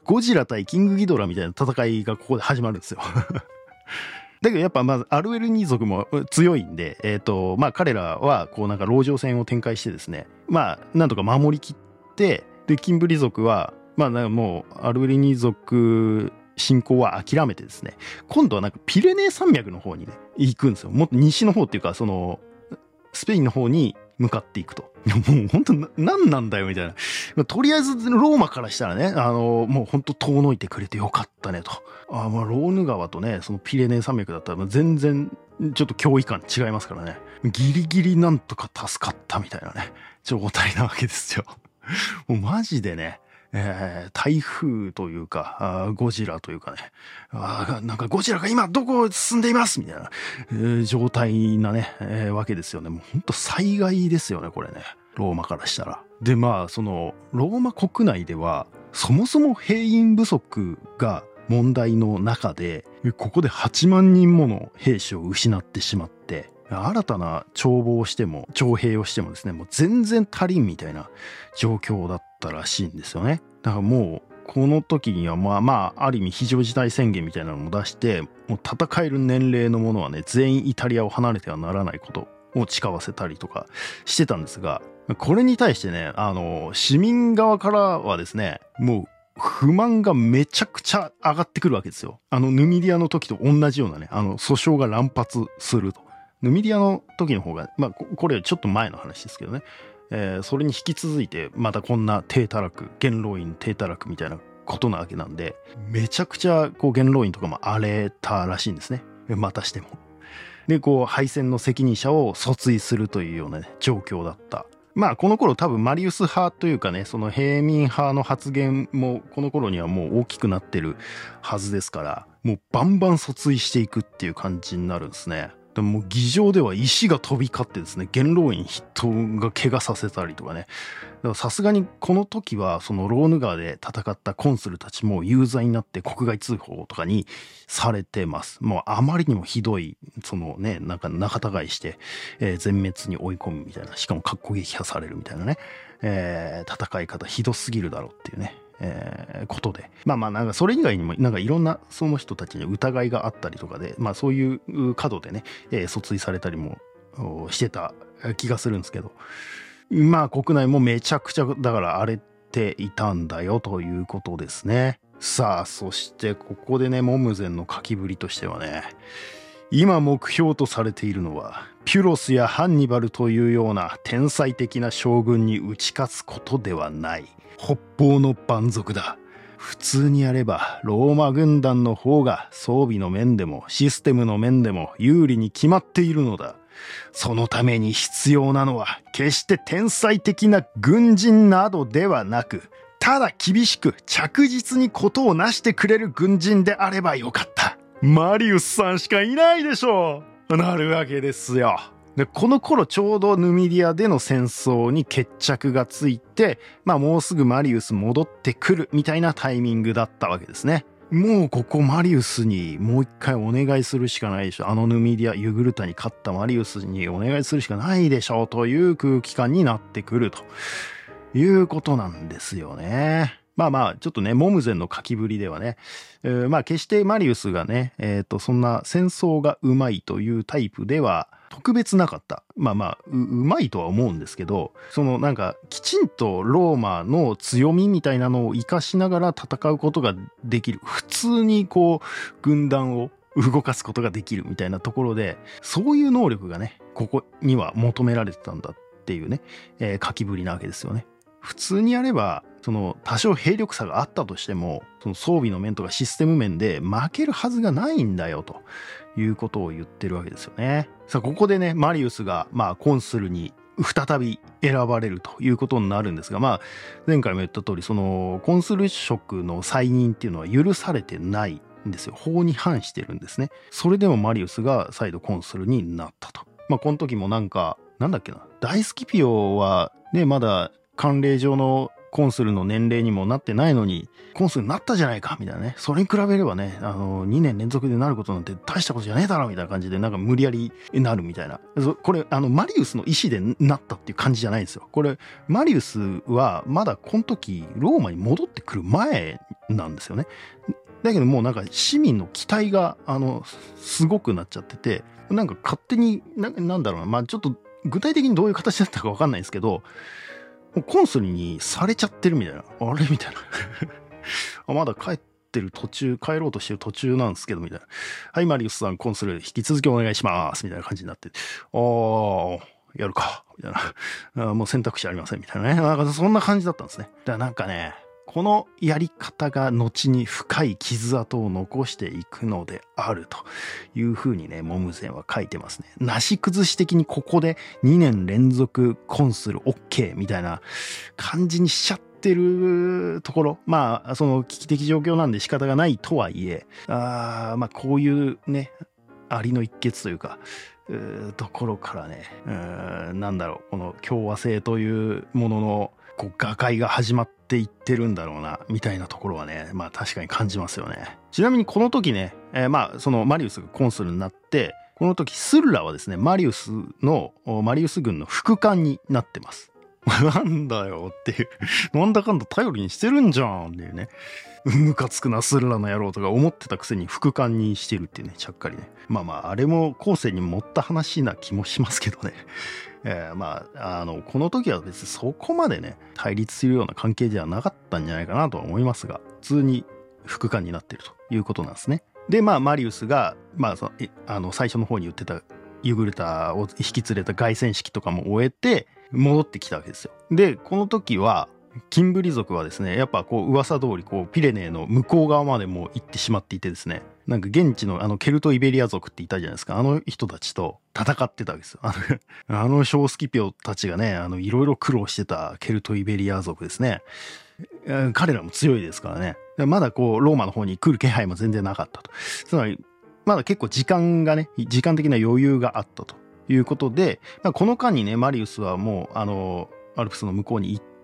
ゴジラ対キングギドラみたいな戦いがここで始まるんですよ。だけどやっぱまずアルウェルニー族も強いんで、えっ、ー、と、まあ彼らはこうなんか籠城戦を展開してですね、まあなんとか守りきって、で、キンブリ族は、まあもうアルウェルニー族進行は諦めてですね、今度はなんかピレネー山脈の方にね、行くんですよ。もっと西の方っていうか、その、スペインの方に向かっていくと。もう本当な、何なんだよ、みたいな。とりあえず、ローマからしたらね、あの、もう本当遠のいてくれてよかったね、と。あまあ、ローヌ川とね、そのピレネー山脈だったら、全然、ちょっと脅威感違いますからね。ギリギリなんとか助かったみたいなね、状態なわけですよ。もうマジでね、えー、台風というか、ゴジラというかね、あなんかゴジラが今どこを進んでいますみたいな、えー、状態なね、えー、わけですよね。もう本当災害ですよね、これね。ローマからしたら。で、まあ、その、ローマ国内では、そもそも兵員不足が問題の中で、ここで8万人もの兵士を失ってしまって、新たな帳簿をしても、徴兵をしてもですね、もう全然足りんみたいな状況だったらしいんですよね。だからもう、この時にはまあまあ、ある意味非常事態宣言みたいなのも出して、もう戦える年齢のものはね、全員イタリアを離れてはならないことを誓わせたりとかしてたんですが、これに対してね、あの、市民側からはですね、もう不満がめちゃくちゃ上がってくるわけですよ。あの、ヌミディアの時と同じようなね、あの、訴訟が乱発すると。ヌミディアの時の方が、まあ、これちょっと前の話ですけどね。えー、それに引き続いてまたこんな低たらく元老院低たらくみたいなことなわけなんでめちゃくちゃこう元老院とかも荒れたらしいんですねまたしても。でこう敗戦の責任者を訴追するというような、ね、状況だったまあこの頃多分マリウス派というかね、その平民派の発言もこの頃にはもう大きくなってるはずですから、もうバンバン訴追していくっていう感じになるんですね。でも議場では石が飛び交ってですね、元老院筆頭が怪我させたりとかね。さすがにこの時はそのローヌ川で戦ったコンスルたちも有罪になって国外通報とかにされてます。もうあまりにもひどい、そのね、なんか仲違いして、えー、全滅に追い込むみたいな、しかも格好撃破されるみたいなね、えー、戦い方ひどすぎるだろうっていうね。えー、ことで。まあまあ、なんかそれ以外にも、なんかいろんなその人たちに疑いがあったりとかで、まあそういう角でね、えー、訴追されたりもしてた気がするんですけど、まあ国内もめちゃくちゃ、だから荒れていたんだよということですね。さあ、そしてここでね、モムゼンの書きぶりとしてはね、今目標とされているのは、ピュロスやハンニバルというような天才的な将軍に打ち勝つことではない。北方の蛮族だ。普通にやれば、ローマ軍団の方が装備の面でもシステムの面でも有利に決まっているのだ。そのために必要なのは、決して天才的な軍人などではなく、ただ厳しく着実にことを成してくれる軍人であればよかった。マリウスさんしかいないでしょうなるわけですよ。で、この頃ちょうどヌミディアでの戦争に決着がついて、まあもうすぐマリウス戻ってくるみたいなタイミングだったわけですね。もうここマリウスにもう一回お願いするしかないでしょ。あのヌミディア、ユグルタに勝ったマリウスにお願いするしかないでしょうという空気感になってくるということなんですよね。まあまあ、ちょっとね、モムゼンの書きぶりではね、えー、まあ決してマリウスがね、えっ、ー、と、そんな戦争がうまいというタイプでは特別なかった。まあまあう、うまいとは思うんですけど、そのなんか、きちんとローマの強みみたいなのを活かしながら戦うことができる。普通にこう、軍団を動かすことができるみたいなところで、そういう能力がね、ここには求められてたんだっていうね、えー、書きぶりなわけですよね。普通にやれば、その多少兵力差があったとしても、その装備の面とかシステム面で負けるはずがないんだよということを言ってるわけですよね。さあ、ここでね、マリウスが、まあ、コンスルに再び選ばれるということになるんですが、まあ、前回も言った通り、その、コンスル職の再任っていうのは許されてないんですよ。法に反してるんですね。それでもマリウスが再度コンスルになったと。まあ、この時もなんか、なんだっけな、大スキピオはね、まだ慣例上のコンスルの年齢にもなってないのに、コンスルになったじゃないかみたいなね。それに比べればね、あの、2年連続でなることなんて大したことじゃねえだろみたいな感じで、なんか無理やりなるみたいな。これ、あの、マリウスの意思でなったっていう感じじゃないですよ。これ、マリウスはまだこの時、ローマに戻ってくる前なんですよね。だけどもうなんか市民の期待が、あの、すごくなっちゃってて、なんか勝手にな、なんだろうな、まあちょっと具体的にどういう形だったかわかんないですけど、コンソルにされちゃってるみたいな。あれ？みたいなあ。まだ帰ってる途中、帰ろうとしてる途中なんですけど、みたいな。はい、マリウスさん、コンスル引き続きお願いします。みたいな感じになって。あー、やるか。みたいな。もう選択肢ありません。みたいなね。なんかそんな感じだったんですね。だからなんかね、このやり方が後に深い傷跡を残していくのであるというふうにね、モムゼンは書いてますね。なし崩し的にここで2年連続コンスル OK みたいな感じにしちゃってるところ。まあ、その危機的状況なんで仕方がないとはいえ、あまあこういうね、ありの一決というか、ところからね、なんだろう、この共和制というもののこう、瓦解が始まっっていってるんだろうな、みたいなところはね、まあ確かに感じますよね。ちなみにこの時ね、えー、まあそのマリウスがコンスルになって、この時スルラはですね、マリウスの、マリウス軍の副官になってます。なんだよっていうなんだかんだ頼りにしてるんじゃんっていうね。ムカつくな、スルラの野郎とか思ってたくせに副官にしてるっていうね、ちゃっかりね。まあまあ、あれも後世に持った話な気もしますけどね。えー、まあ、あの、この時は別にそこまでね、対立するような関係ではなかったんじゃないかなとは思いますが、普通に副官になってるということなんですね。で、まあ、マリウスが、まあ、そのあの最初の方に言ってたユグルタを引き連れた凱旋式とかも終えて、戻ってきたわけですよ。で、この時は、キンブリ族はですね、やっぱこう噂通りこうピレネーの向こう側までも行ってしまっていてですね、なんか現地のあのケルト・イベリア族っていたじゃないですか。あの人たちと戦ってたわけですよ。あの、あのショースキピオたちがね、あの、いろいろ苦労してたケルト・イベリア族ですね。彼らも強いですからね。まだこう、ローマの方に来る気配も全然なかったと。つまり、まだ結構時間がね、時間的な余裕があったということで、この間にね、マリウスはもう、あの、アルプスの向こうに行って、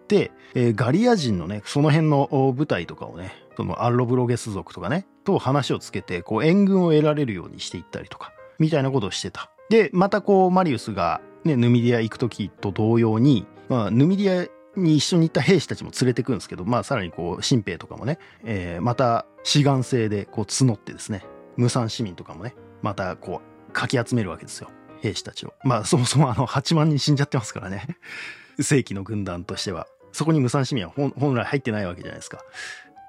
えー、ガリア人のね、その辺の部隊とかをね、そのアロブロゲス族とかね、と話をつけて、こう援軍を得られるようにしていったりとか、みたいなことをしてた。で、またこう、マリウスがね、ヌミディア行く時と同様に、まあ、ヌミディアに一緒に行った兵士たちも連れてくんですけど、まあ、さらにこう、新兵とかもね、えー、また志願制でこう募ってですね、無産市民とかもね、またこう、かき集めるわけですよ。兵士たちを。まあ、そもそもあの、8万人死んじゃってますからね。正規の軍団としては。そこに無産市民は本来入ってないわけじゃないですか。だか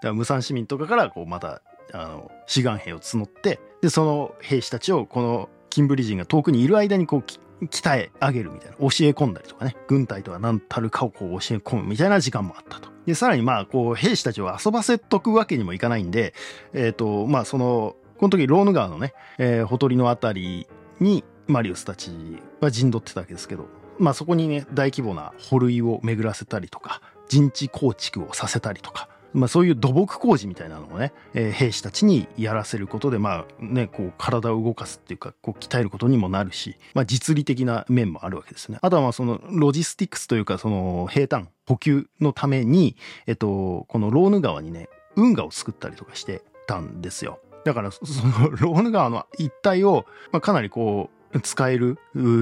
ら無産市民とかからこうまたあの志願兵を募ってでその兵士たちをこのキンブリ人が遠くにいる間にこう鍛え上げるみたいな教え込んだりとかね軍隊とは何たるかをこう教え込むみたいな時間もあったと。でさらにまあこう兵士たちを遊ばせとくわけにもいかないんでえっ、ー、とまあそのこの時ローヌ川のね、えー、ほとりのあたりにマリウスたちは陣取ってたわけですけどまあそこにね、大規模な保類を巡らせたりとか、陣地構築をさせたりとか、まあそういう土木工事みたいなのをね、えー、兵士たちにやらせることで、まあね、こう体を動かすっていうか、こう鍛えることにもなるし、まあ実利的な面もあるわけですね。あとはまあそのロジスティックスというか、その平坦、補給のために、えっと、このローヌ川にね、運河を作ったりとかしてたんですよ。だからそのローヌ川の一帯を、まあ、かなりこう使える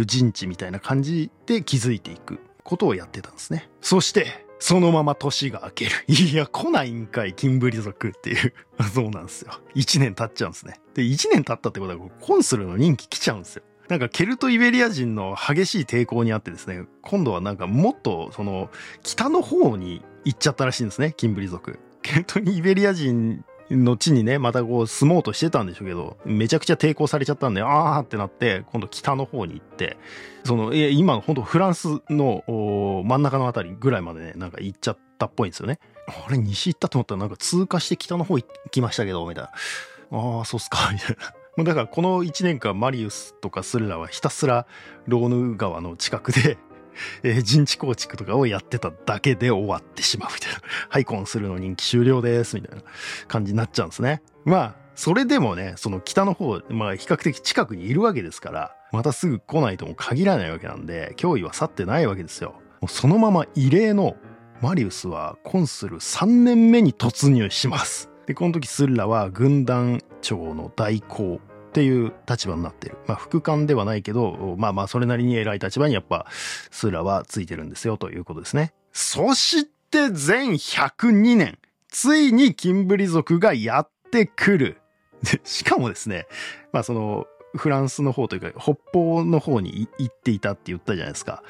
陣地みたいな感じで築いていくことをやってたんですね。そして、そのまま年が明ける。いや、来ないんかい、キンブリ族っていう。そうなんですよ。1年経っちゃうんですね。で、1年経ったってことは、コンスルの任期来ちゃうんですよ。なんかケルト・イベリア人の激しい抵抗にあってですね、今度はなんかもっとその北の方に行っちゃったらしいんですね、キンブリ族。ケルト・イベリア人の地にね、またこう住もうとしてたんでしょうけど、めちゃくちゃ抵抗されちゃったんで、あーってなって、今度北の方に行って、その、え、今本当フランスの真ん中のあたりぐらいまでね、なんか行っちゃったっぽいんですよね。あれ、西行ったと思ったらなんか通過して北の方行きましたけど、みたいな。ああ、そうっすか、みたいな。だからこの1年間マリウスとかスルラはひたすらローヌ川の近くでえー、陣地構築とかをやってただけで終わってしまうみたいな。ハイコンするの人気終了です、みたいな感じになっちゃうんですね。まあ、それでもね、その北の方、まあ比較的近くにいるわけですから、またすぐ来ないとも限らないわけなんで、脅威は去ってないわけですよ。もうそのまま異例のマリウスはコンスル3年目に突入します。で、この時スッラは軍団長の代行っていう立場になってる。まあ、副官ではないけど、まあまあ、それなりに偉い立場にやっぱ、スーラはついてるんですよ、ということですね。そして、全102年、ついにキンブリ族がやってくる。で、しかもですね、まあその、フランスの方というか、北方の方に行っていたって言ったじゃないですか。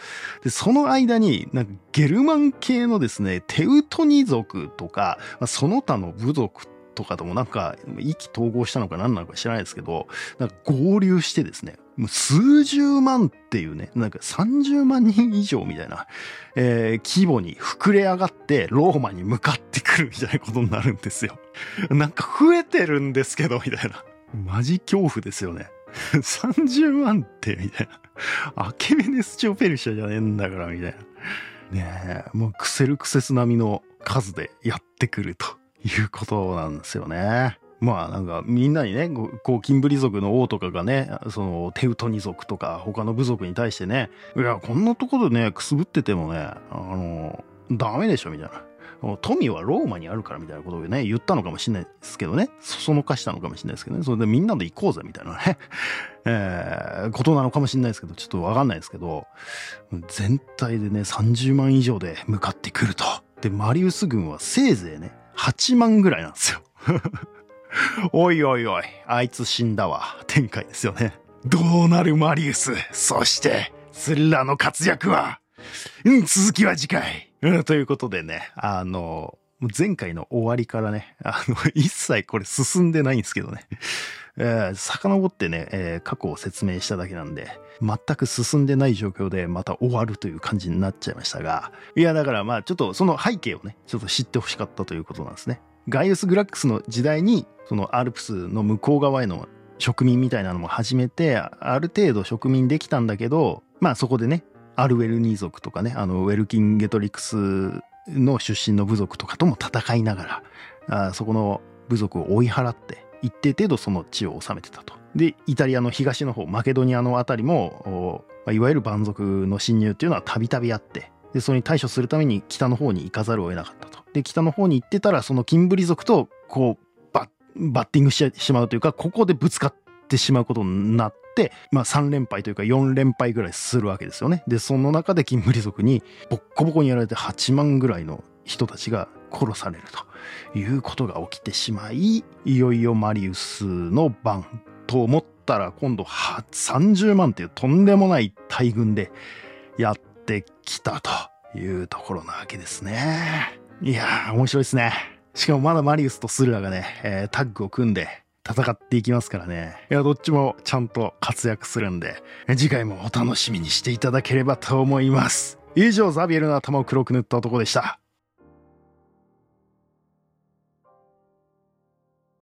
で、その間に、なんかゲルマン系のですね、テウトニ族とか、まあ、その他の部族とかともなんか意気投合したのか何なのか知らないですけど、なんか合流してですね、もう数十万っていうね、なんか30万人以上みたいな、えー、規模に膨れ上がってローマに向かってくるみたいなことになるんですよ。なんか増えてるんですけど、みたいな。マジ恐怖ですよね。30万って、みたいな。アケメネスチオペルシャじゃねえんだから、みたいな。ねえ、もうクセルクセス並みの数でやってくると。いうことなんですよね。まあなんかみんなにね、こう、キンブリ族の王とかがね、そのテウトニ族とか他の部族に対してね、いや、こんなところでね、くすぶっててもね、あの、ダメでしょみたいな。富はローマにあるからみたいなことをね、言ったのかもしれないですけどね。そそのかしたのかもしれないですけどね。それでみんなで行こうぜみたいなね、えー、ことなのかもしれないですけど、ちょっとわかんないですけど、全体でね、30万以上で向かってくると。で、マリウス軍はせいぜいね、8万ぐらいなんですよ。おいおいおい、あいつ死んだわ。展開ですよね。どうなるマリウス。そして、スッラの活躍は。うん、続きは次回。うん、ということでね、あの、もう前回の終わりからね、あの、一切これ進んでないんですけどね。えー、遡ってね、えー、過去を説明しただけなんで、全く進んでない状況でまた終わるという感じになっちゃいましたが、いや、だからまあちょっとその背景をね、ちょっと知ってほしかったということなんですね。ガイウス・グラックスの時代に、そのアルプスの向こう側への植民みたいなのも始めて、ある程度植民できたんだけど、まあそこでね、アルウェルニー族とかね、あの、ウェルキンゲトリクスの出身の部族とかとも戦いながら、あそこの部族を追い払って、一定程度その地を治めてたと。で、イタリアの東の方、マケドニアのあたりも、いわゆる蛮族の侵入っていうのはたびたびあって、で、それに対処するために北の方に行かざるを得なかったと。で、北の方に行ってたら、そのキンブリ族と、こう、バッ、バッティングしてしまうというか、ここでぶつかってしまうことになって、まあ3連敗というか4連敗ぐらいするわけですよね。で、その中でキンブリ族にボッコボコにやられて8万ぐらいの人たちが殺されるということが起きてしまい、いよいよマリウスの番と思ったら今度30万っていうとんでもない大軍でやってきたというところなわけですね。いやー、面白いですね。しかもまだマリウスとスルラがね、えー、タッグを組んで戦っていきますからね。いや、どっちもちゃんと活躍するんで、次回もお楽しみにしていただければと思います。以上、ザビエルの頭を黒く塗った男でした。